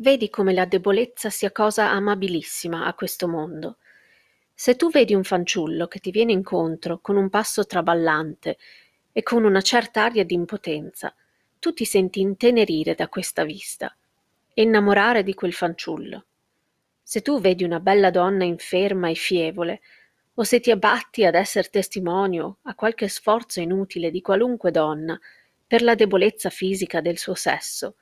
vedi come la debolezza sia cosa amabilissima a questo mondo. Se tu vedi un fanciullo che ti viene incontro con un passo traballante e con una certa aria di impotenza, tu ti senti intenerire da questa vista e innamorare di quel fanciullo. Se tu vedi una bella donna inferma e fievole, o se ti abbatti ad esser testimonio a qualche sforzo inutile di qualunque donna per la debolezza fisica del suo sesso,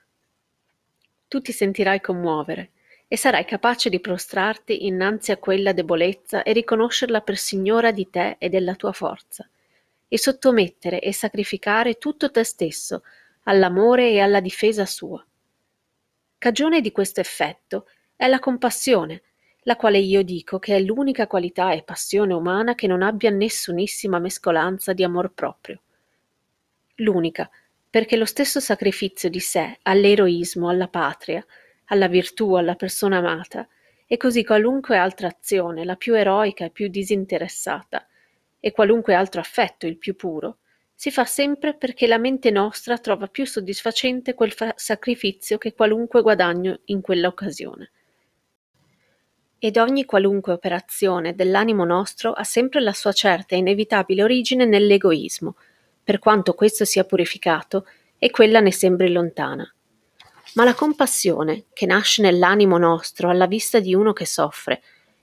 tu ti sentirai commuovere e sarai capace di prostrarti innanzi a quella debolezza e riconoscerla per signora di te e della tua forza, e sottomettere e sacrificare tutto te stesso all'amore e alla difesa sua. Cagione di questo effetto è la compassione, la quale io dico che è l'unica qualità e passione umana che non abbia nessunissima mescolanza di amor proprio. L'unica, perché lo stesso sacrificio di sé all'eroismo, alla patria, alla virtù, alla persona amata, e così qualunque altra azione, la più eroica e più disinteressata, e qualunque altro affetto, il più puro, si fa sempre perché la mente nostra trova più soddisfacente quel fa- sacrificio che qualunque guadagno in quella occasione. Ed ogni qualunque operazione dell'animo nostro ha sempre la sua certa e inevitabile origine nell'egoismo, per quanto questo sia purificato e quella ne sembri lontana. Ma la compassione, che nasce nell'animo nostro alla vista di uno che soffre,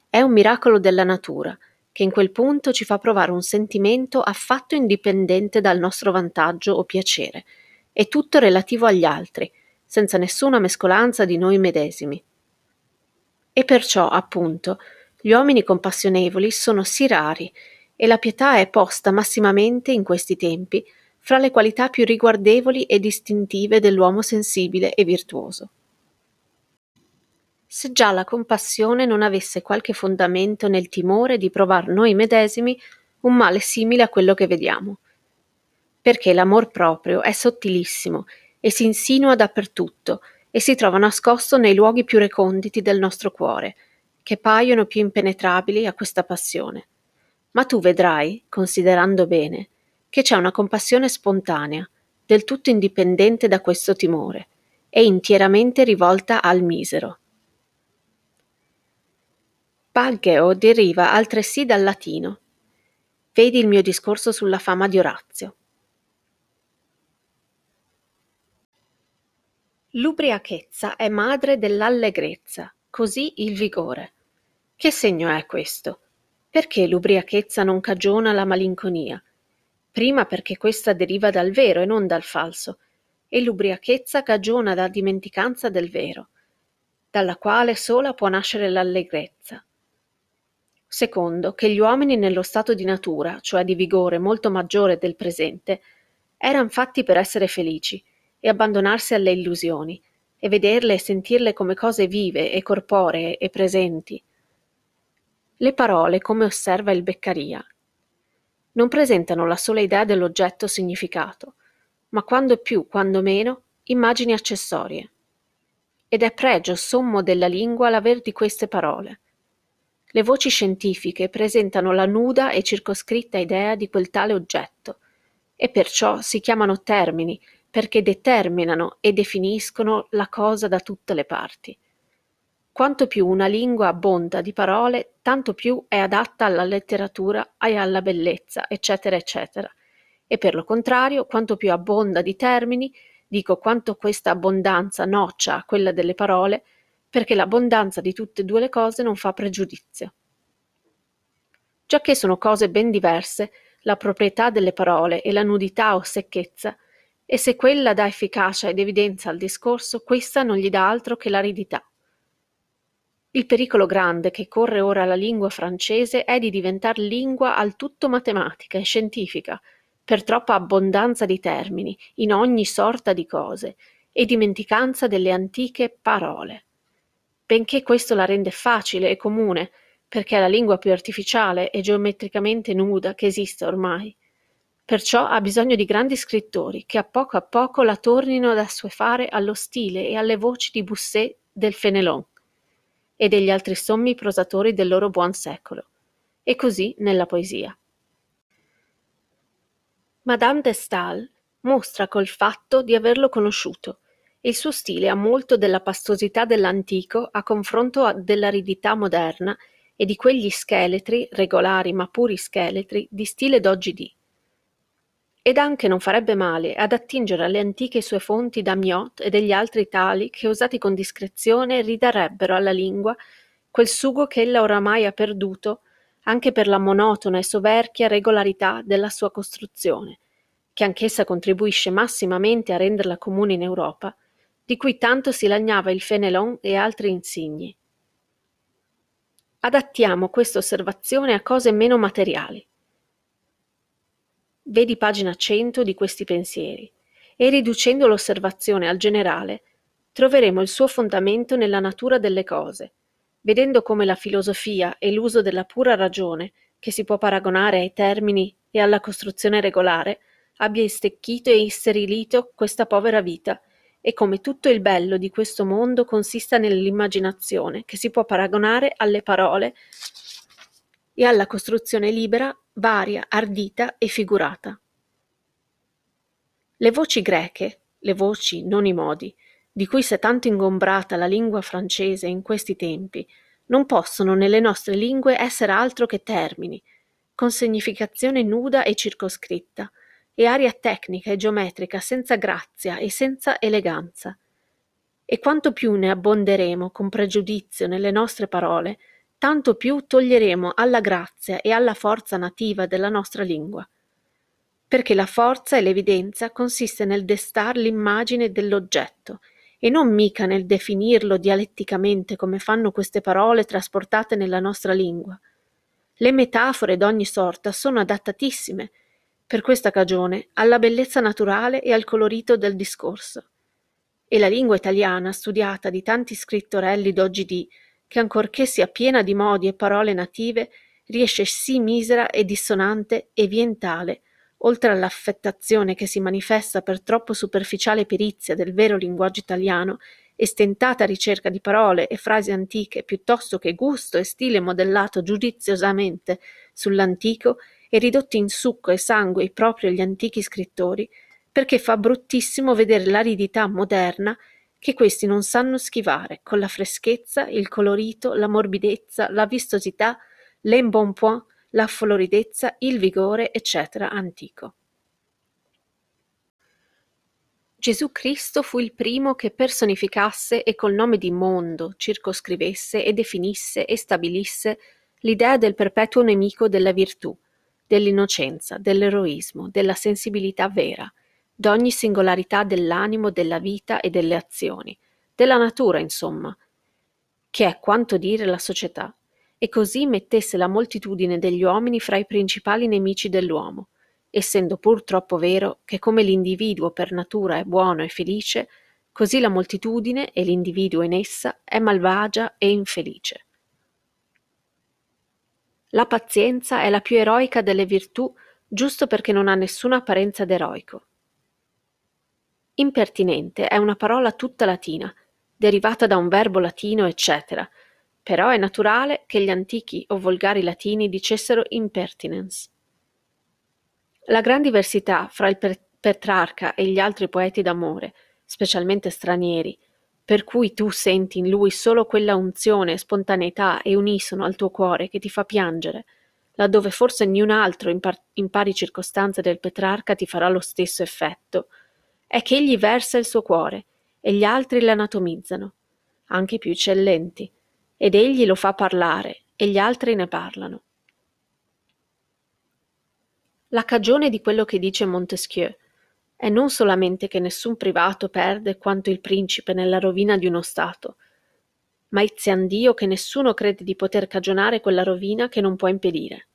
è un miracolo della natura, che in quel punto ci fa provare un sentimento affatto indipendente dal nostro vantaggio o piacere, e tutto relativo agli altri, senza nessuna mescolanza di noi medesimi. E perciò, appunto, gli uomini compassionevoli sono sì rari e la pietà è posta massimamente in questi tempi fra le qualità più riguardevoli e distintive dell'uomo sensibile e virtuoso. Se già la compassione non avesse qualche fondamento nel timore di provar noi medesimi un male simile a quello che vediamo. Perché l'amor proprio è sottilissimo e si insinua dappertutto e si trova nascosto nei luoghi più reconditi del nostro cuore, che paiono più impenetrabili a questa passione ma tu vedrai, considerando bene, che c'è una compassione spontanea, del tutto indipendente da questo timore, e intieramente rivolta al misero. Pageo deriva altresì dal latino. Vedi il mio discorso sulla fama di Orazio. L'ubriachezza è madre dell'allegrezza, così il vigore. Che segno è questo? Perché l'ubriachezza non cagiona la malinconia? Prima perché questa deriva dal vero e non dal falso, e l'ubriachezza cagiona da dimenticanza del vero, dalla quale sola può nascere l'allegrezza. Secondo, che gli uomini nello stato di natura, cioè di vigore molto maggiore del presente, eran fatti per essere felici e abbandonarsi alle illusioni, e vederle e sentirle come cose vive e corporee e presenti, le parole, come osserva il Beccaria, non presentano la sola idea dell'oggetto significato, ma quando più, quando meno, immagini accessorie. Ed è pregio sommo della lingua l'aver di queste parole. Le voci scientifiche presentano la nuda e circoscritta idea di quel tale oggetto, e perciò si chiamano termini, perché determinano e definiscono la cosa da tutte le parti. Quanto più una lingua abbonda di parole, tanto più è adatta alla letteratura e alla bellezza, eccetera, eccetera. E per lo contrario, quanto più abbonda di termini, dico quanto questa abbondanza noccia a quella delle parole, perché l'abbondanza di tutte e due le cose non fa pregiudizio. Giacché sono cose ben diverse, la proprietà delle parole e la nudità o secchezza, e se quella dà efficacia ed evidenza al discorso, questa non gli dà altro che l'aridità. Il pericolo grande che corre ora la lingua francese è di diventar lingua al tutto matematica e scientifica, per troppa abbondanza di termini, in ogni sorta di cose, e dimenticanza delle antiche parole. Benché questo la rende facile e comune, perché è la lingua più artificiale e geometricamente nuda che esista ormai. Perciò ha bisogno di grandi scrittori che a poco a poco la tornino ad assuefare allo stile e alle voci di Busset del Fenelon e degli altri sommi prosatori del loro buon secolo, e così nella poesia. Madame de Stael mostra col fatto di averlo conosciuto il suo stile ha molto della pastosità dell'antico a confronto dell'aridità moderna e di quegli scheletri, regolari ma puri scheletri, di stile d'oggi dì. Ed anche non farebbe male ad attingere alle antiche sue fonti da Miot e degli altri tali che, usati con discrezione, ridarebbero alla lingua quel sugo che ella oramai ha perduto anche per la monotona e soverchia regolarità della sua costruzione, che anch'essa contribuisce massimamente a renderla comune in Europa, di cui tanto si lagnava il Fenelon e altri insigni. Adattiamo questa osservazione a cose meno materiali. Vedi pagina 100 di questi pensieri e riducendo l'osservazione al generale troveremo il suo fondamento nella natura delle cose, vedendo come la filosofia e l'uso della pura ragione, che si può paragonare ai termini e alla costruzione regolare, abbia istecchito e isterilito questa povera vita e come tutto il bello di questo mondo consista nell'immaginazione che si può paragonare alle parole e alla costruzione libera, varia, ardita e figurata. Le voci greche, le voci, non i modi, di cui s'è tanto ingombrata la lingua francese in questi tempi, non possono nelle nostre lingue essere altro che termini, con significazione nuda e circoscritta, e aria tecnica e geometrica senza grazia e senza eleganza. E quanto più ne abbonderemo con pregiudizio nelle nostre parole, tanto più toglieremo alla grazia e alla forza nativa della nostra lingua. Perché la forza e l'evidenza consiste nel destar l'immagine dell'oggetto e non mica nel definirlo dialetticamente come fanno queste parole trasportate nella nostra lingua. Le metafore d'ogni sorta sono adattatissime per questa cagione, alla bellezza naturale e al colorito del discorso. E la lingua italiana, studiata di tanti scrittorelli d'oggi dì, che ancorché sia piena di modi e parole native, riesce sì misera e dissonante e vien tale, oltre all'affettazione che si manifesta per troppo superficiale perizia del vero linguaggio italiano e stentata ricerca di parole e frasi antiche piuttosto che gusto e stile modellato giudiziosamente sull'antico e ridotti in succo e sangue proprio gli antichi scrittori, perché fa bruttissimo vedere l'aridità moderna che questi non sanno schivare, con la freschezza, il colorito, la morbidezza, la vistosità, l'embonpoint, la floridezza, il vigore, eccetera, antico. Gesù Cristo fu il primo che personificasse e col nome di mondo circoscrivesse e definisse e stabilisse l'idea del perpetuo nemico della virtù, dell'innocenza, dell'eroismo, della sensibilità vera, d'ogni singolarità dell'animo, della vita e delle azioni, della natura, insomma, che è quanto dire la società, e così mettesse la moltitudine degli uomini fra i principali nemici dell'uomo, essendo pur troppo vero che come l'individuo per natura è buono e felice, così la moltitudine e l'individuo in essa è malvagia e infelice. La pazienza è la più eroica delle virtù giusto perché non ha nessuna apparenza d'eroico. Impertinente è una parola tutta latina, derivata da un verbo latino, eccetera, però è naturale che gli antichi o volgari latini dicessero impertinence. La gran diversità fra il Petrarca e gli altri poeti d'amore, specialmente stranieri, per cui tu senti in lui solo quella unzione, spontaneità e unisono al tuo cuore che ti fa piangere, laddove forse niun altro in, par- in pari circostanze del Petrarca ti farà lo stesso effetto, è che egli versa il suo cuore e gli altri l'anatomizzano, anche i più eccellenti, ed egli lo fa parlare e gli altri ne parlano. La cagione di quello che dice Montesquieu è non solamente che nessun privato perde quanto il principe nella rovina di uno Stato, ma Dio che nessuno crede di poter cagionare quella rovina che non può impedire.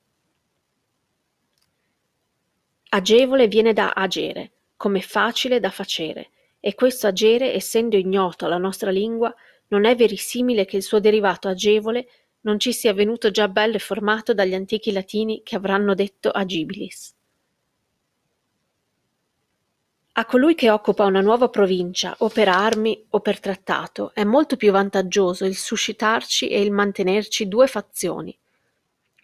Agevole viene da agere, come facile da facere, e questo agere, essendo ignoto alla nostra lingua, non è verissimile che il suo derivato agevole non ci sia venuto già bello e formato dagli antichi latini che avranno detto agibilis. A colui che occupa una nuova provincia, o per armi o per trattato, è molto più vantaggioso il suscitarci e il mantenerci due fazioni,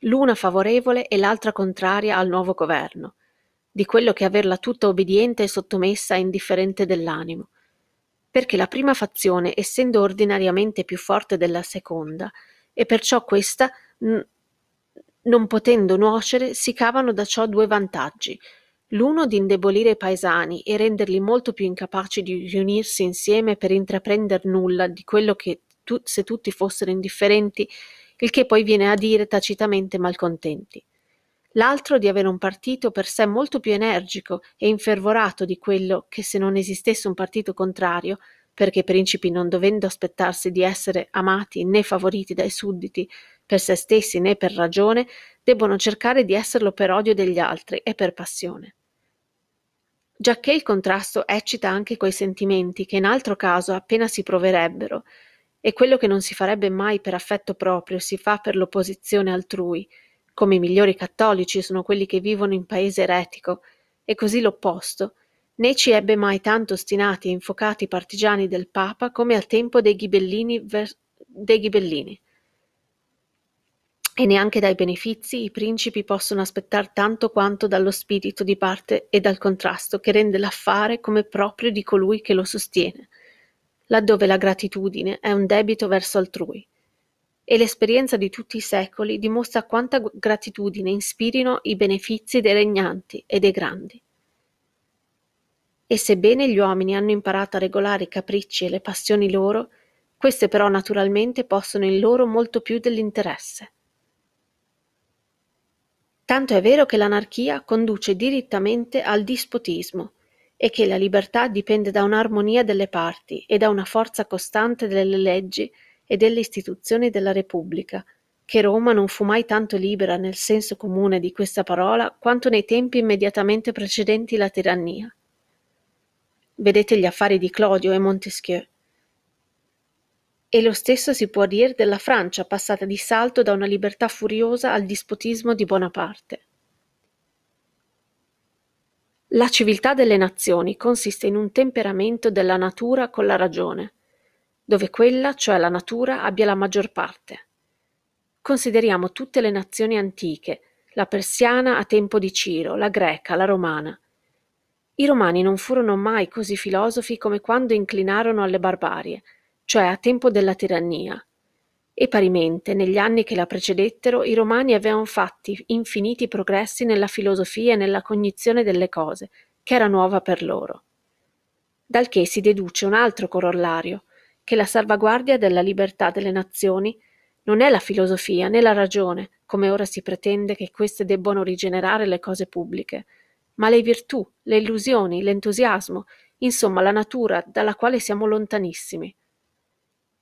l'una favorevole e l'altra contraria al nuovo governo, di quello che averla tutta obbediente e sottomessa e indifferente dell'animo. perché la prima fazione, essendo ordinariamente più forte della seconda, e perciò questa, n- non potendo nuocere, si cavano da ciò due vantaggi. L'uno di indebolire i paesani e renderli molto più incapaci di riunirsi insieme per intraprender nulla di quello che tu- se tutti fossero indifferenti, il che poi viene a dire tacitamente malcontenti. L'altro di avere un partito per sé molto più energico e infervorato di quello che se non esistesse un partito contrario, perché i principi non dovendo aspettarsi di essere amati né favoriti dai sudditi, per se stessi né per ragione, debbono cercare di esserlo per odio degli altri e per passione. Giacché il contrasto eccita anche quei sentimenti che in altro caso appena si proverebbero, e quello che non si farebbe mai per affetto proprio si fa per l'opposizione altrui, come i migliori cattolici sono quelli che vivono in paese eretico, e così l'opposto, né ci ebbe mai tanto ostinati e infocati partigiani del Papa come al tempo dei ghibellini, ver- dei ghibellini e neanche dai benefizi i principi possono aspettar tanto quanto dallo spirito di parte e dal contrasto che rende l'affare come proprio di colui che lo sostiene, laddove la gratitudine è un debito verso altrui. E l'esperienza di tutti i secoli dimostra quanta gratitudine ispirino i benefizi dei regnanti e dei grandi. E sebbene gli uomini hanno imparato a regolare i capricci e le passioni loro, queste però naturalmente possono in loro molto più dell'interesse Tanto è vero che l'anarchia conduce direttamente al dispotismo e che la libertà dipende da un'armonia delle parti e da una forza costante delle leggi e delle istituzioni della Repubblica, che Roma non fu mai tanto libera nel senso comune di questa parola quanto nei tempi immediatamente precedenti la tirannia. Vedete gli affari di Clodio e Montesquieu. E lo stesso si può dir della Francia passata di salto da una libertà furiosa al dispotismo di Bonaparte. La civiltà delle nazioni consiste in un temperamento della natura con la ragione, dove quella, cioè la natura, abbia la maggior parte. Consideriamo tutte le nazioni antiche, la persiana a tempo di Ciro, la greca, la romana. I romani non furono mai così filosofi come quando inclinarono alle barbarie, cioè a tempo della tirannia. E parimente, negli anni che la precedettero, i romani avevano fatti infiniti progressi nella filosofia e nella cognizione delle cose, che era nuova per loro. Dal che si deduce un altro corollario, che la salvaguardia della libertà delle nazioni non è la filosofia né la ragione, come ora si pretende che queste debbano rigenerare le cose pubbliche, ma le virtù, le illusioni, l'entusiasmo, insomma la natura dalla quale siamo lontanissimi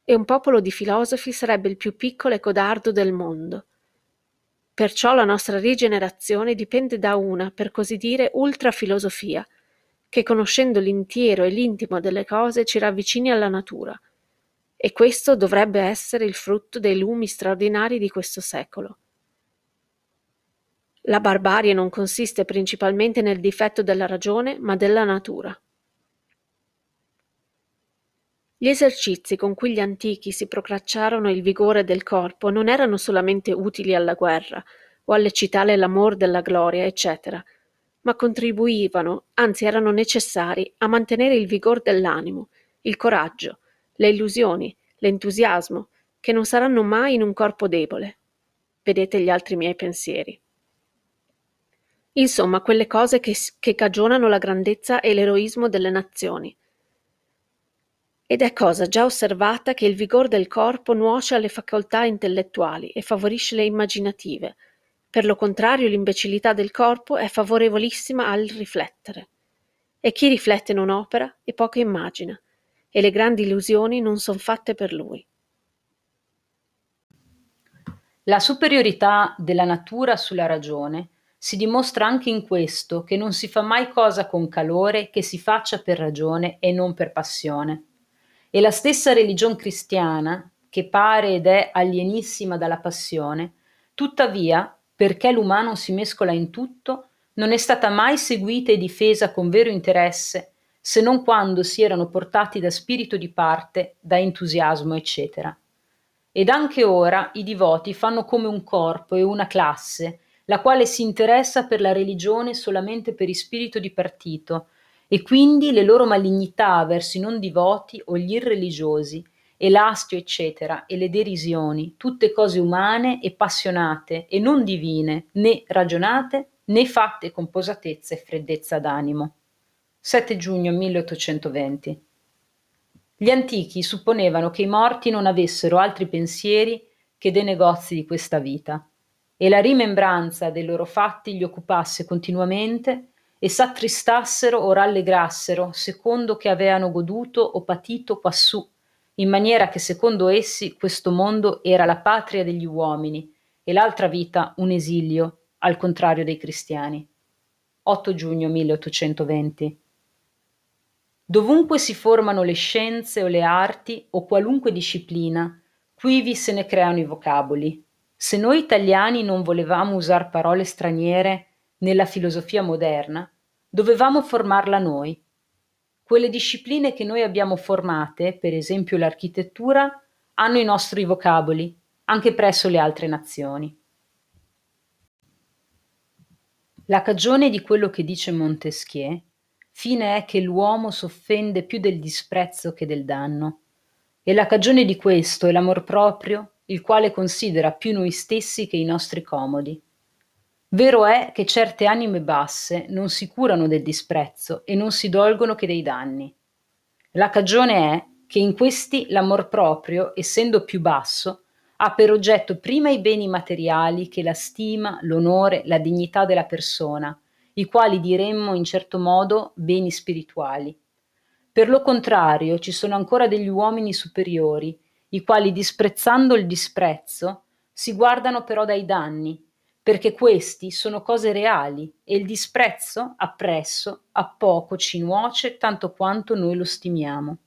e un popolo di filosofi sarebbe il più piccolo e codardo del mondo. Perciò la nostra rigenerazione dipende da una, per così dire, ultrafilosofia, che conoscendo l'intiero e l'intimo delle cose ci ravvicini alla natura. E questo dovrebbe essere il frutto dei lumi straordinari di questo secolo. La barbarie non consiste principalmente nel difetto della ragione, ma della natura. Gli esercizi con cui gli antichi si procacciarono il vigore del corpo non erano solamente utili alla guerra o all'eccitare l'amor della gloria, eccetera, ma contribuivano, anzi erano necessari, a mantenere il vigor dell'animo, il coraggio, le illusioni, l'entusiasmo, che non saranno mai in un corpo debole. Vedete gli altri miei pensieri. Insomma, quelle cose che, che cagionano la grandezza e l'eroismo delle nazioni, ed è cosa già osservata che il vigor del corpo nuoce alle facoltà intellettuali e favorisce le immaginative. Per lo contrario l'imbecillità del corpo è favorevolissima al riflettere. E chi riflette non opera e poco immagina, e le grandi illusioni non son fatte per lui. La superiorità della natura sulla ragione si dimostra anche in questo che non si fa mai cosa con calore che si faccia per ragione e non per passione. E la stessa religion cristiana, che pare ed è alienissima dalla passione, tuttavia, perché l'umano si mescola in tutto, non è stata mai seguita e difesa con vero interesse, se non quando si erano portati da spirito di parte, da entusiasmo, eccetera. Ed anche ora i divoti fanno come un corpo e una classe, la quale si interessa per la religione solamente per ispirito di partito, e quindi le loro malignità verso i non divoti o gli irreligiosi, e l'astio, eccetera, e le derisioni, tutte cose umane e passionate e non divine, né ragionate, né fatte con posatezza e freddezza d'animo. 7 giugno 1820 Gli antichi supponevano che i morti non avessero altri pensieri che dei negozi di questa vita, e la rimembranza dei loro fatti gli occupasse continuamente e s'attristassero o rallegrassero secondo che aveano goduto o patito quassù, in maniera che secondo essi questo mondo era la patria degli uomini e l'altra vita un esilio, al contrario dei cristiani. 8 giugno 1820 Dovunque si formano le scienze o le arti o qualunque disciplina, quivi se ne creano i vocaboli, se noi italiani non volevamo usar parole straniere nella filosofia moderna, dovevamo formarla noi. Quelle discipline che noi abbiamo formate, per esempio l'architettura, hanno i nostri vocaboli, anche presso le altre nazioni. La cagione di quello che dice Montesquieu fine è che l'uomo s'offende più del disprezzo che del danno, e la cagione di questo è l'amor proprio il quale considera più noi stessi che i nostri comodi. Vero è che certe anime basse non si curano del disprezzo e non si dolgono che dei danni. La cagione è che in questi l'amor proprio, essendo più basso, ha per oggetto prima i beni materiali che la stima, l'onore, la dignità della persona, i quali diremmo in certo modo beni spirituali. Per lo contrario ci sono ancora degli uomini superiori, i quali disprezzando il disprezzo si guardano però dai danni, perché questi sono cose reali e il disprezzo appresso a poco ci nuoce tanto quanto noi lo stimiamo.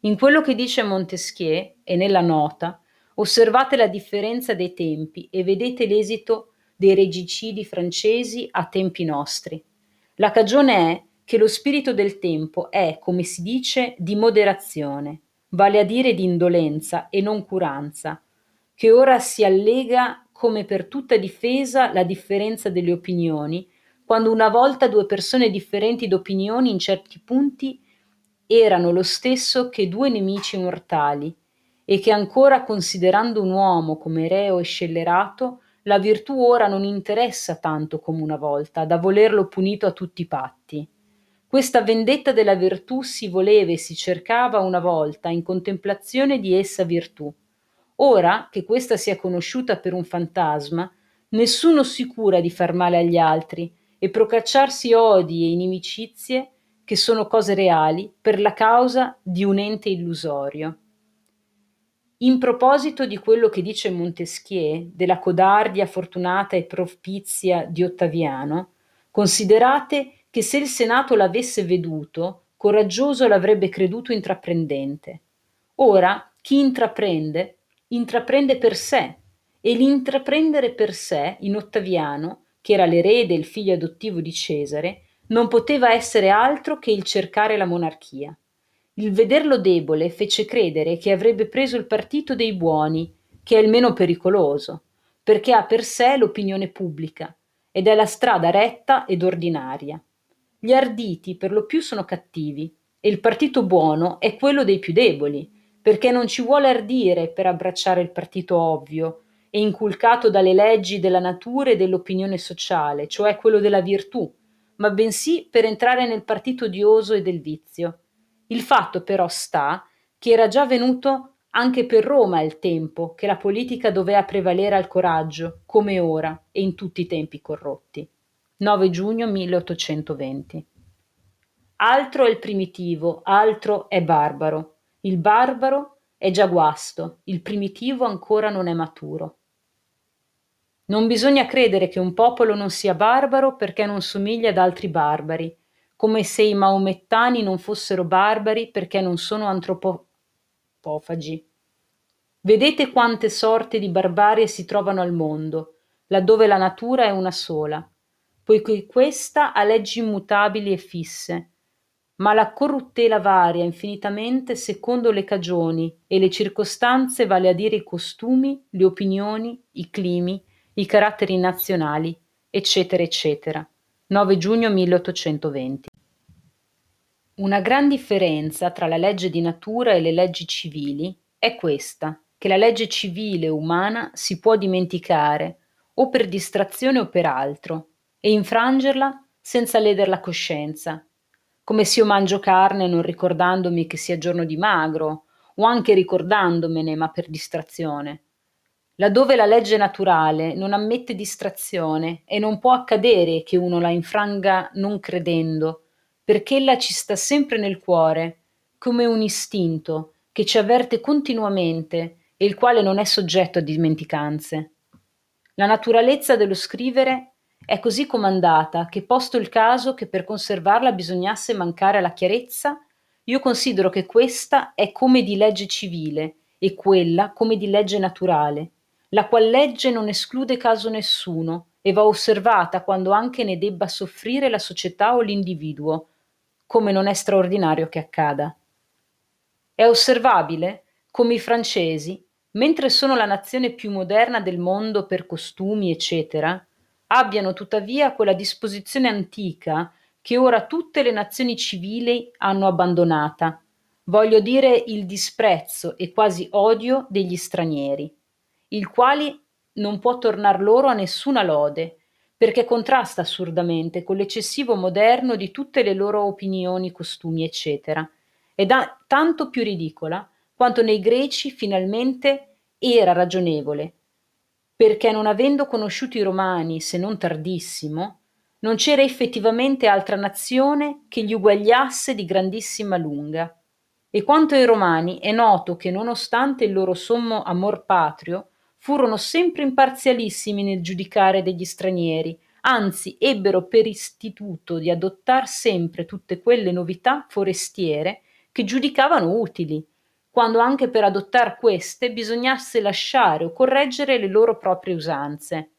In quello che dice Montesquieu e nella nota, osservate la differenza dei tempi e vedete l'esito dei regicidi francesi a tempi nostri. La cagione è che lo spirito del tempo è, come si dice, di moderazione, vale a dire di indolenza e non curanza, che ora si allega come per tutta difesa la differenza delle opinioni, quando una volta due persone differenti d'opinioni in certi punti erano lo stesso che due nemici mortali, e che ancora considerando un uomo come reo e scellerato, la virtù ora non interessa tanto come una volta, da volerlo punito a tutti i patti. Questa vendetta della virtù si voleva e si cercava una volta in contemplazione di essa virtù. Ora che questa sia conosciuta per un fantasma, nessuno si cura di far male agli altri e procacciarsi odi e inimicizie che sono cose reali per la causa di un ente illusorio. In proposito di quello che dice Montesquieu della codardia fortunata e propizia di Ottaviano, considerate che se il Senato l'avesse veduto, coraggioso l'avrebbe creduto intraprendente. Ora chi intraprende, intraprende per sé, e l'intraprendere per sé in Ottaviano, che era l'erede e il figlio adottivo di Cesare, non poteva essere altro che il cercare la monarchia. Il vederlo debole fece credere che avrebbe preso il partito dei buoni, che è il meno pericoloso, perché ha per sé l'opinione pubblica ed è la strada retta ed ordinaria. Gli arditi per lo più sono cattivi e il partito buono è quello dei più deboli, perché non ci vuole ardire per abbracciare il partito ovvio e inculcato dalle leggi della natura e dell'opinione sociale, cioè quello della virtù, ma bensì per entrare nel partito odioso e del vizio. Il fatto però sta che era già venuto anche per Roma il tempo che la politica doveva prevalere al coraggio, come ora e in tutti i tempi corrotti. 9 giugno 1820. Altro è il primitivo, altro è barbaro. Il barbaro è già guasto, il primitivo ancora non è maturo. Non bisogna credere che un popolo non sia barbaro perché non somiglia ad altri barbari, come se i maomettani non fossero barbari perché non sono antropofagi. Vedete quante sorte di barbarie si trovano al mondo, laddove la natura è una sola poiché questa ha leggi immutabili e fisse, ma la corruttela varia infinitamente secondo le cagioni e le circostanze, vale a dire i costumi, le opinioni, i climi, i caratteri nazionali, eccetera, eccetera. 9 giugno 1820. Una gran differenza tra la legge di natura e le leggi civili è questa, che la legge civile umana si può dimenticare o per distrazione o per altro e infrangerla senza leder la coscienza, come se io mangio carne non ricordandomi che sia giorno di magro o anche ricordandomene ma per distrazione. Laddove la legge naturale non ammette distrazione e non può accadere che uno la infranga non credendo, perché ella ci sta sempre nel cuore, come un istinto che ci avverte continuamente e il quale non è soggetto a dimenticanze. La naturalezza dello scrivere è così comandata che, posto il caso che per conservarla bisognasse mancare alla chiarezza, io considero che questa è come di legge civile e quella come di legge naturale, la qual legge non esclude caso nessuno e va osservata quando anche ne debba soffrire la società o l'individuo, come non è straordinario che accada. È osservabile come i francesi mentre sono la nazione più moderna del mondo per costumi, eccetera, abbiano tuttavia quella disposizione antica che ora tutte le nazioni civili hanno abbandonata, voglio dire il disprezzo e quasi odio degli stranieri, il quale non può tornar loro a nessuna lode, perché contrasta assurdamente con l'eccessivo moderno di tutte le loro opinioni, costumi, eccetera, ed è tanto più ridicola quanto nei greci finalmente era ragionevole, perché non avendo conosciuto i romani se non tardissimo, non c'era effettivamente altra nazione che gli uguagliasse di grandissima lunga. E quanto ai romani è noto che nonostante il loro sommo amor patrio, furono sempre imparzialissimi nel giudicare degli stranieri, anzi ebbero per istituto di adottar sempre tutte quelle novità forestiere che giudicavano utili, quando anche per adottar queste bisognasse lasciare o correggere le loro proprie usanze.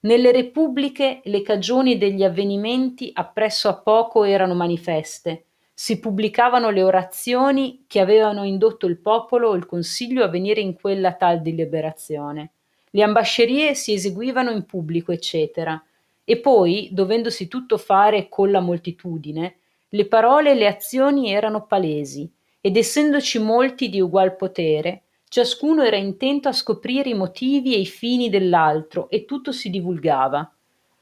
Nelle repubbliche le cagioni degli avvenimenti appresso a poco erano manifeste, si pubblicavano le orazioni che avevano indotto il popolo o il consiglio a venire in quella tal deliberazione. Le ambascerie si eseguivano in pubblico, eccetera. E poi, dovendosi tutto fare con la moltitudine, le parole e le azioni erano palesi, ed essendoci molti di ugual potere, ciascuno era intento a scoprire i motivi e i fini dell'altro e tutto si divulgava.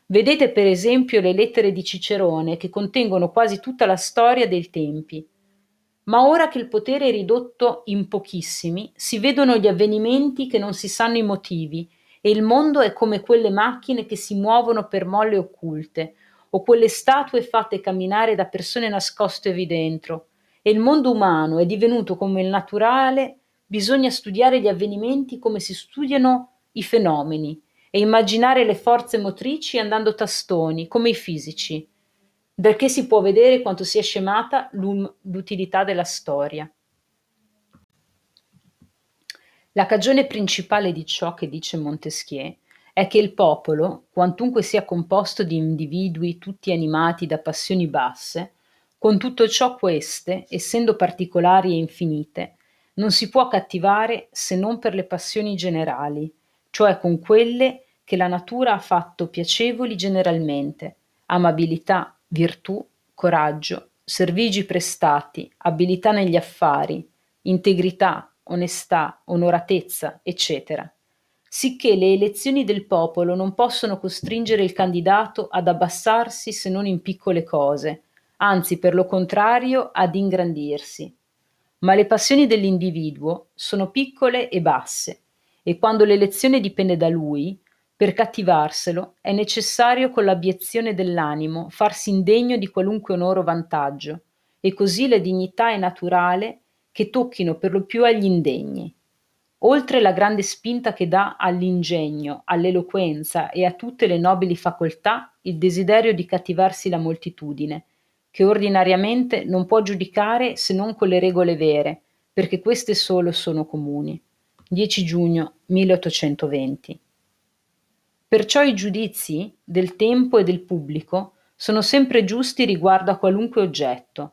Vedete per esempio le lettere di Cicerone che contengono quasi tutta la storia dei tempi. Ma ora che il potere è ridotto in pochissimi, si vedono gli avvenimenti che non si sanno i motivi e il mondo è come quelle macchine che si muovono per molle occulte o quelle statue fatte camminare da persone nascostevi dentro e il mondo umano è divenuto come il naturale, bisogna studiare gli avvenimenti come si studiano i fenomeni e immaginare le forze motrici andando tastoni, come i fisici, che si può vedere quanto sia scemata l'utilità della storia. La cagione principale di ciò che dice Montesquieu è che il popolo, quantunque sia composto di individui tutti animati da passioni basse, con tutto ciò queste, essendo particolari e infinite, non si può cattivare se non per le passioni generali, cioè con quelle che la natura ha fatto piacevoli generalmente, amabilità, virtù, coraggio, servigi prestati, abilità negli affari, integrità, onestà, onoratezza, eccetera. Sicché le elezioni del popolo non possono costringere il candidato ad abbassarsi se non in piccole cose, anzi per lo contrario ad ingrandirsi. Ma le passioni dell'individuo sono piccole e basse, e quando l'elezione dipende da lui, per cattivarselo è necessario con l'abiezione dell'animo farsi indegno di qualunque onore o vantaggio, e così la dignità è naturale che tocchino per lo più agli indegni. Oltre la grande spinta che dà all'ingegno, all'eloquenza e a tutte le nobili facoltà il desiderio di cattivarsi la moltitudine, che ordinariamente non può giudicare se non con le regole vere, perché queste solo sono comuni. 10 giugno 1820. Perciò i giudizi del tempo e del pubblico sono sempre giusti riguardo a qualunque oggetto.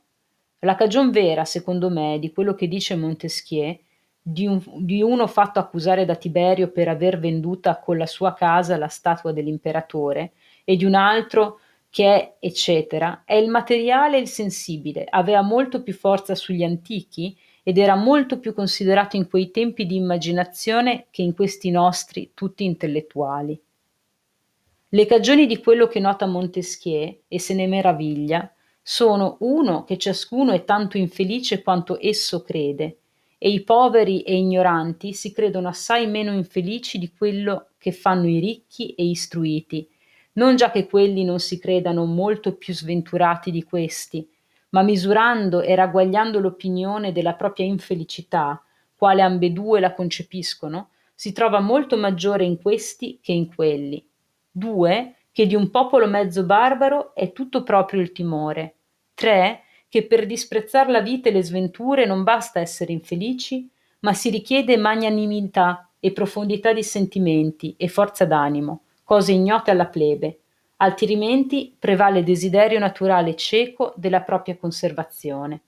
La cagion vera, secondo me, di quello che dice Montesquieu, di, un, di uno fatto accusare da Tiberio per aver venduta con la sua casa la statua dell'imperatore, e di un altro che è eccetera, è il materiale e il sensibile, aveva molto più forza sugli antichi ed era molto più considerato in quei tempi di immaginazione che in questi nostri tutti intellettuali. Le cagioni di quello che nota Montesquieu, e se ne meraviglia, sono uno che ciascuno è tanto infelice quanto esso crede, e i poveri e ignoranti si credono assai meno infelici di quello che fanno i ricchi e istruiti, non già che quelli non si credano molto più sventurati di questi, ma misurando e ragguagliando l'opinione della propria infelicità, quale ambedue la concepiscono, si trova molto maggiore in questi che in quelli. Due, che di un popolo mezzo barbaro è tutto proprio il timore. Tre, che per disprezzar la vita e le sventure non basta essere infelici, ma si richiede magnanimità e profondità di sentimenti e forza d'animo, cose ignote alla plebe, altrimenti prevale il desiderio naturale cieco della propria conservazione.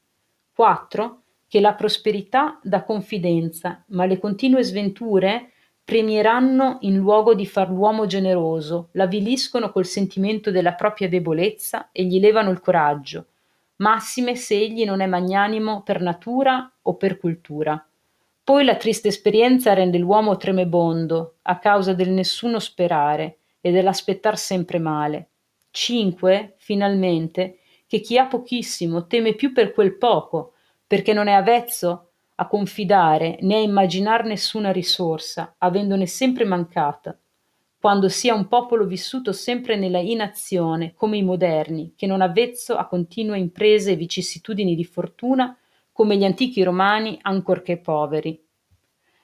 4. Che la prosperità dà confidenza, ma le continue sventure premieranno in luogo di far l'uomo generoso, l'avviliscono col sentimento della propria debolezza e gli levano il coraggio, massime se egli non è magnanimo per natura o per cultura. Poi la triste esperienza rende l'uomo tremebondo a causa del nessuno sperare, e dell'aspettar sempre male. Cinque, finalmente, che chi ha pochissimo teme più per quel poco, perché non è avvezzo a confidare né a immaginar nessuna risorsa, avendone sempre mancata, quando sia un popolo vissuto sempre nella inazione, come i moderni, che non avvezzo a continue imprese e vicissitudini di fortuna, come gli antichi romani, ancorché poveri.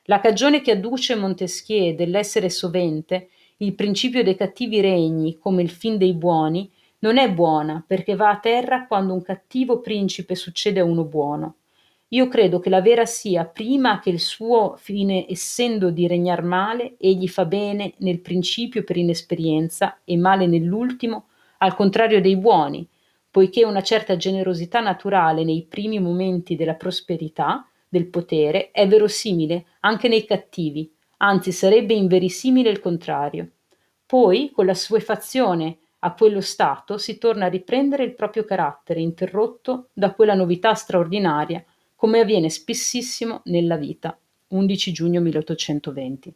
La cagione che adduce Montesquieu dell'essere sovente il principio dei cattivi regni come il fin dei buoni non è buona perché va a terra quando un cattivo principe succede a uno buono. Io credo che la vera sia prima che il suo fine essendo di regnar male, egli fa bene nel principio per inesperienza e male nell'ultimo, al contrario dei buoni, poiché una certa generosità naturale nei primi momenti della prosperità, del potere, è verosimile anche nei cattivi, anzi sarebbe inverissimile il contrario. Poi, con la suefazione a quello stato, si torna a riprendere il proprio carattere, interrotto da quella novità straordinaria, come avviene spessissimo nella vita. 11 giugno 1820.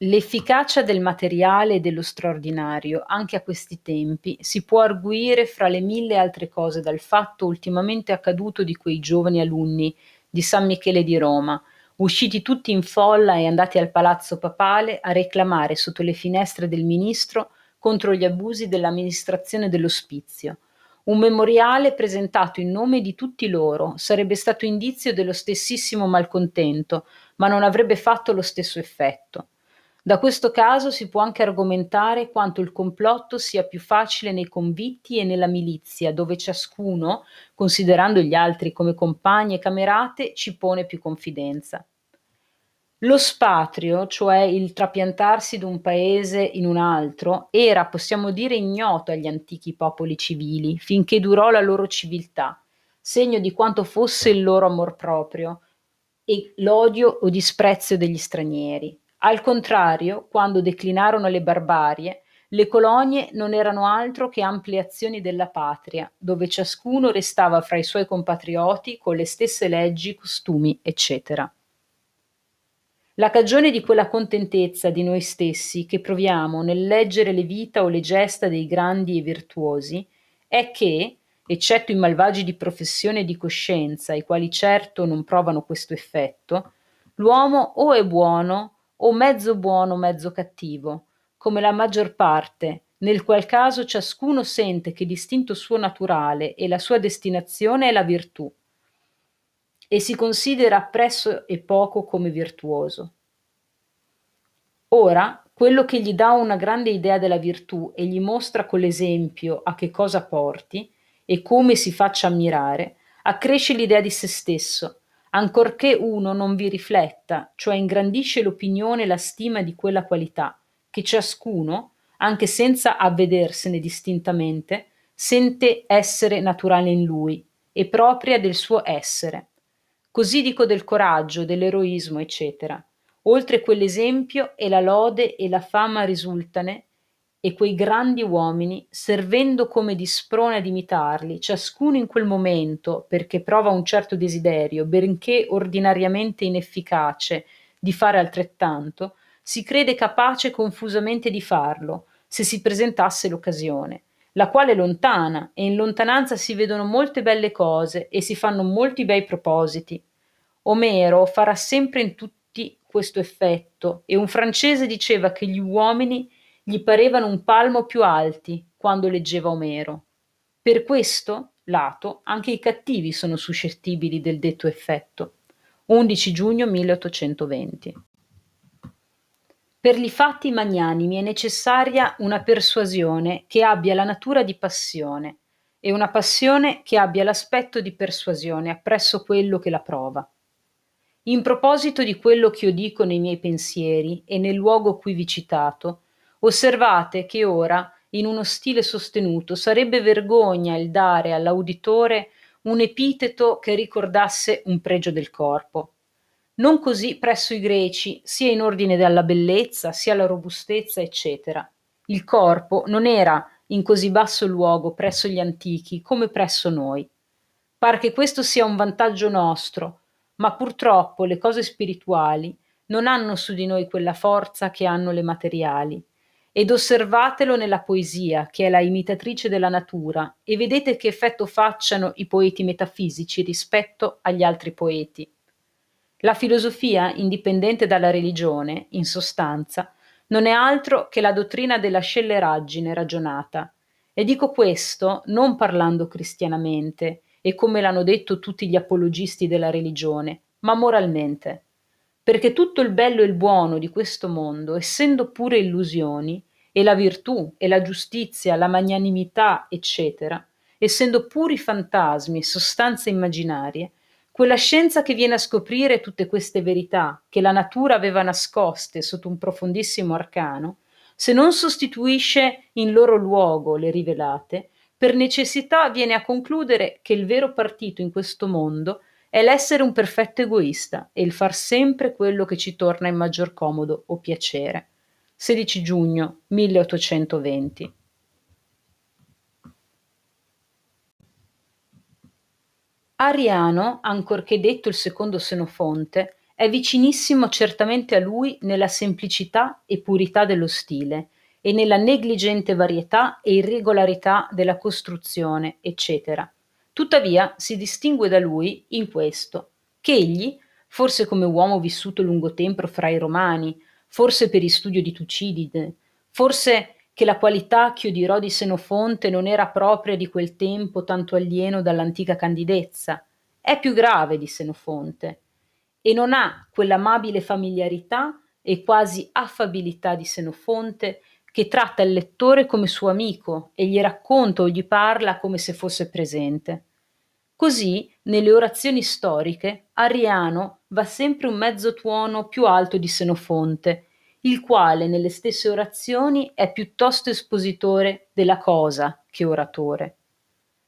L'efficacia del materiale e dello straordinario, anche a questi tempi, si può arguire fra le mille altre cose dal fatto ultimamente accaduto di quei giovani alunni di San Michele di Roma, usciti tutti in folla e andati al palazzo papale a reclamare sotto le finestre del ministro contro gli abusi dell'amministrazione dell'ospizio. Un memoriale presentato in nome di tutti loro sarebbe stato indizio dello stessissimo malcontento, ma non avrebbe fatto lo stesso effetto. Da questo caso si può anche argomentare quanto il complotto sia più facile nei convitti e nella milizia, dove ciascuno, considerando gli altri come compagni e camerate, ci pone più confidenza. Lo spatrio, cioè il trapiantarsi d'un paese in un altro, era, possiamo dire, ignoto agli antichi popoli civili, finché durò la loro civiltà, segno di quanto fosse il loro amor proprio e l'odio o disprezzo degli stranieri. Al contrario, quando declinarono le barbarie, le colonie non erano altro che ampliazioni della patria, dove ciascuno restava fra i suoi compatrioti con le stesse leggi, costumi, eccetera. La cagione di quella contentezza di noi stessi che proviamo nel leggere le vita o le gesta dei grandi e virtuosi è che, eccetto i malvagi di professione e di coscienza, i quali certo non provano questo effetto, l'uomo o è buono o mezzo buono mezzo cattivo, come la maggior parte, nel qual caso ciascuno sente che l'istinto suo naturale e la sua destinazione è la virtù, e si considera presso e poco come virtuoso. Ora, quello che gli dà una grande idea della virtù e gli mostra con l'esempio a che cosa porti e come si faccia ammirare, accresce l'idea di se stesso, ancorché uno non vi rifletta, cioè ingrandisce l'opinione e la stima di quella qualità, che ciascuno, anche senza avvedersene distintamente, sente essere naturale in lui e propria del suo essere. Così dico del coraggio, dell'eroismo, eccetera. Oltre quell'esempio e la lode e la fama risultane e quei grandi uomini, servendo come di sprone ad imitarli, ciascuno in quel momento, perché prova un certo desiderio, benché ordinariamente inefficace, di fare altrettanto, si crede capace confusamente di farlo, se si presentasse l'occasione, la quale è lontana, e in lontananza si vedono molte belle cose e si fanno molti bei propositi. Omero farà sempre in tutti questo effetto, e un francese diceva che gli uomini gli parevano un palmo più alti quando leggeva Omero. Per questo lato anche i cattivi sono suscettibili del detto effetto. 11 giugno 1820. Per li fatti magnanimi è necessaria una persuasione che abbia la natura di passione e una passione che abbia l'aspetto di persuasione appresso quello che la prova. In proposito di quello che io dico nei miei pensieri e nel luogo qui vi citato, Osservate che ora, in uno stile sostenuto, sarebbe vergogna il dare all'auditore un epiteto che ricordasse un pregio del corpo. Non così presso i greci, sia in ordine alla bellezza, sia alla robustezza, eccetera. Il corpo non era in così basso luogo presso gli antichi come presso noi. Par che questo sia un vantaggio nostro, ma purtroppo le cose spirituali non hanno su di noi quella forza che hanno le materiali ed osservatelo nella poesia, che è la imitatrice della natura, e vedete che effetto facciano i poeti metafisici rispetto agli altri poeti. La filosofia, indipendente dalla religione, in sostanza, non è altro che la dottrina della scelleraggine ragionata. E dico questo non parlando cristianamente, e come l'hanno detto tutti gli apologisti della religione, ma moralmente perché tutto il bello e il buono di questo mondo, essendo pure illusioni, e la virtù e la giustizia, la magnanimità, eccetera, essendo puri fantasmi e sostanze immaginarie, quella scienza che viene a scoprire tutte queste verità che la natura aveva nascoste sotto un profondissimo arcano, se non sostituisce in loro luogo le rivelate, per necessità viene a concludere che il vero partito in questo mondo è l'essere un perfetto egoista e il far sempre quello che ci torna in maggior comodo o piacere. 16 giugno 1820. Ariano, ancorché detto il secondo Senofonte, è vicinissimo certamente a lui nella semplicità e purità dello stile e nella negligente varietà e irregolarità della costruzione, eccetera Tuttavia si distingue da lui in questo, che egli, forse come uomo vissuto lungo tempo fra i Romani, forse per studio di Tucidide, forse che la qualità che io dirò di Senofonte non era propria di quel tempo tanto alieno dall'antica candidezza, è più grave di Senofonte e non ha quell'amabile familiarità e quasi affabilità di Senofonte che tratta il lettore come suo amico e gli racconta o gli parla come se fosse presente. Così, nelle orazioni storiche, Arriano va sempre un mezzo tuono più alto di Senofonte, il quale nelle stesse orazioni è piuttosto espositore della cosa che oratore.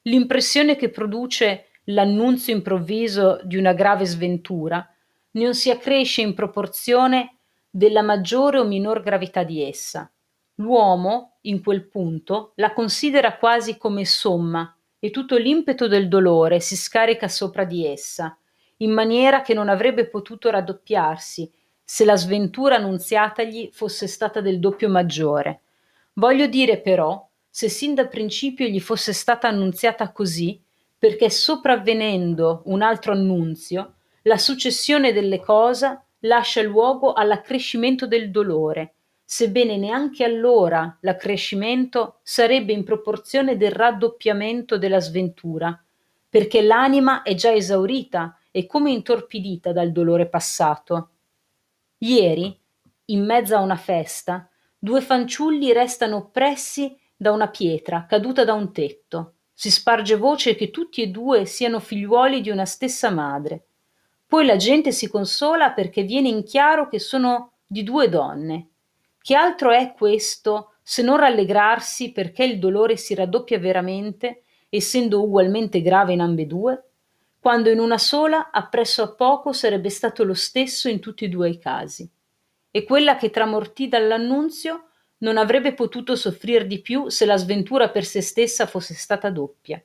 L'impressione che produce l'annunzio improvviso di una grave sventura non si accresce in proporzione della maggiore o minor gravità di essa. L'uomo, in quel punto, la considera quasi come somma e tutto l'impeto del dolore si scarica sopra di essa, in maniera che non avrebbe potuto raddoppiarsi se la sventura annunziatagli fosse stata del doppio maggiore. Voglio dire però, se sin da principio gli fosse stata annunziata così, perché sopravvenendo un altro annunzio, la successione delle cose lascia luogo all'accrescimento del dolore, sebbene neanche allora l'accrescimento sarebbe in proporzione del raddoppiamento della sventura, perché l'anima è già esaurita e come intorpidita dal dolore passato. Ieri, in mezzo a una festa, due fanciulli restano oppressi da una pietra caduta da un tetto. Si sparge voce che tutti e due siano figliuoli di una stessa madre. Poi la gente si consola perché viene in chiaro che sono di due donne che altro è questo se non rallegrarsi perché il dolore si raddoppia veramente, essendo ugualmente grave in ambedue, quando in una sola appresso a poco sarebbe stato lo stesso in tutti e due i casi. E quella che tramortì dall'annunzio non avrebbe potuto soffrir di più se la sventura per se stessa fosse stata doppia.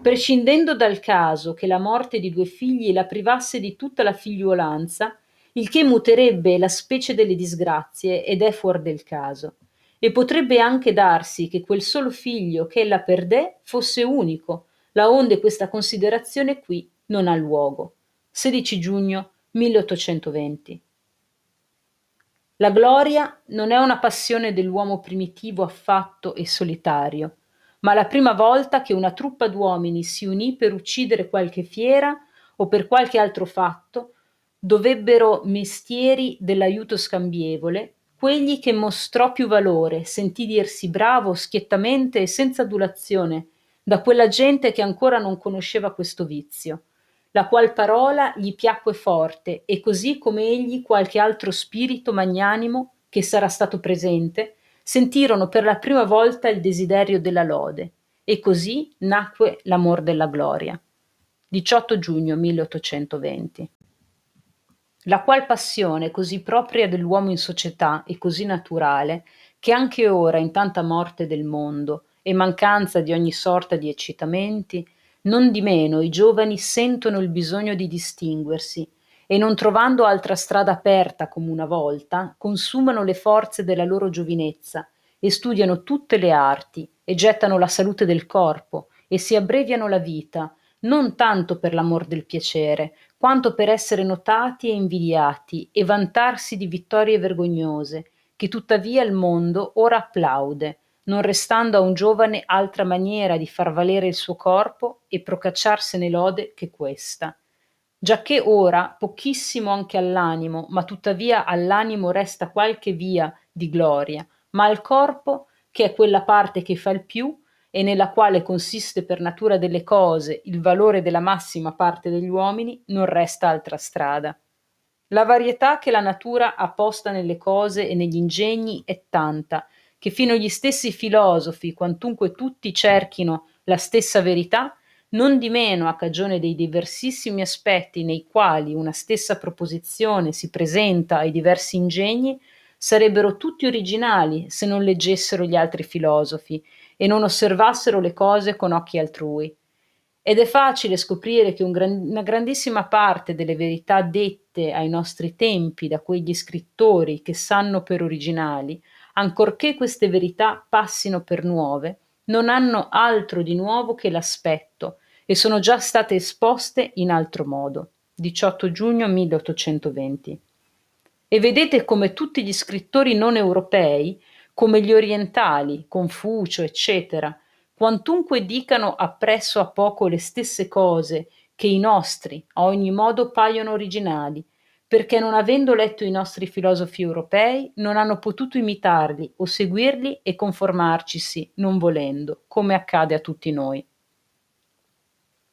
Prescindendo dal caso che la morte di due figli la privasse di tutta la figliuolanza, il che muterebbe la specie delle disgrazie ed è fuor del caso. E potrebbe anche darsi che quel solo figlio che ella perdè fosse unico, la onde questa considerazione qui non ha luogo. 16 giugno 1820. La gloria non è una passione dell'uomo primitivo affatto e solitario, ma la prima volta che una truppa d'uomini si unì per uccidere qualche fiera o per qualche altro fatto, dovebbero mestieri dell'aiuto scambievole, quegli che mostrò più valore, sentì dirsi bravo schiettamente e senza adulazione da quella gente che ancora non conosceva questo vizio la qual parola gli piacque forte e così come egli qualche altro spirito magnanimo che sarà stato presente, sentirono per la prima volta il desiderio della lode e così nacque l'amor della gloria. 18 giugno 1820. La qual passione così propria dell'uomo in società e così naturale, che anche ora in tanta morte del mondo e mancanza di ogni sorta di eccitamenti, Nondimeno i giovani sentono il bisogno di distinguersi e non trovando altra strada aperta come una volta, consumano le forze della loro giovinezza e studiano tutte le arti e gettano la salute del corpo e si abbreviano la vita, non tanto per l'amor del piacere, quanto per essere notati e invidiati e vantarsi di vittorie vergognose, che tuttavia il mondo ora applaude, non restando a un giovane altra maniera di far valere il suo corpo e procacciarsene lode che questa. Giacché ora pochissimo anche all'animo, ma tuttavia all'animo resta qualche via di gloria, ma al corpo, che è quella parte che fa il più, e nella quale consiste per natura delle cose il valore della massima parte degli uomini, non resta altra strada. La varietà che la natura ha posta nelle cose e negli ingegni è tanta, che fino gli stessi filosofi, quantunque tutti cerchino la stessa verità, non di meno a cagione dei diversissimi aspetti nei quali una stessa proposizione si presenta ai diversi ingegni, sarebbero tutti originali se non leggessero gli altri filosofi e non osservassero le cose con occhi altrui. Ed è facile scoprire che un gran, una grandissima parte delle verità dette ai nostri tempi da quegli scrittori che sanno per originali ancorché queste verità passino per nuove, non hanno altro di nuovo che l'aspetto e sono già state esposte in altro modo. 18 giugno 1820. E vedete come tutti gli scrittori non europei, come gli orientali, Confucio, eccetera, quantunque dicano appresso a poco le stesse cose che i nostri a ogni modo paiono originali, perché non avendo letto i nostri filosofi europei non hanno potuto imitarli o seguirli e conformarcisi, non volendo, come accade a tutti noi.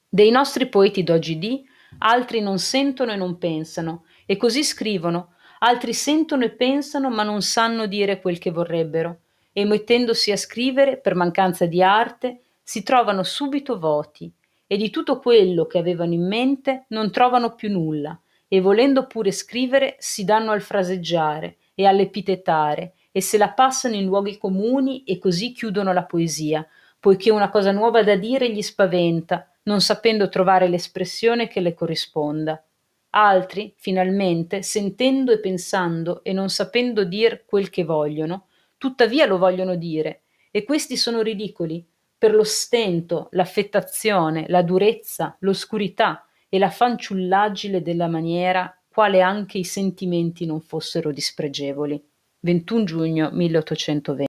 Dei nostri poeti d'oggi dì, altri non sentono e non pensano, e così scrivono, altri sentono e pensano ma non sanno dire quel che vorrebbero, e mettendosi a scrivere per mancanza di arte, si trovano subito voti, e di tutto quello che avevano in mente non trovano più nulla, e volendo pure scrivere si danno al fraseggiare e all'epitetare. E se la passano in luoghi comuni e così chiudono la poesia, poiché una cosa nuova da dire gli spaventa, non sapendo trovare l'espressione che le corrisponda. Altri, finalmente, sentendo e pensando e non sapendo dir quel che vogliono, tuttavia lo vogliono dire, e questi sono ridicoli, per lo stento, l'affettazione, la durezza, l'oscurità, e la fanciullaggine della maniera, quale anche i sentimenti non fossero dispregevoli. 21 giugno 1820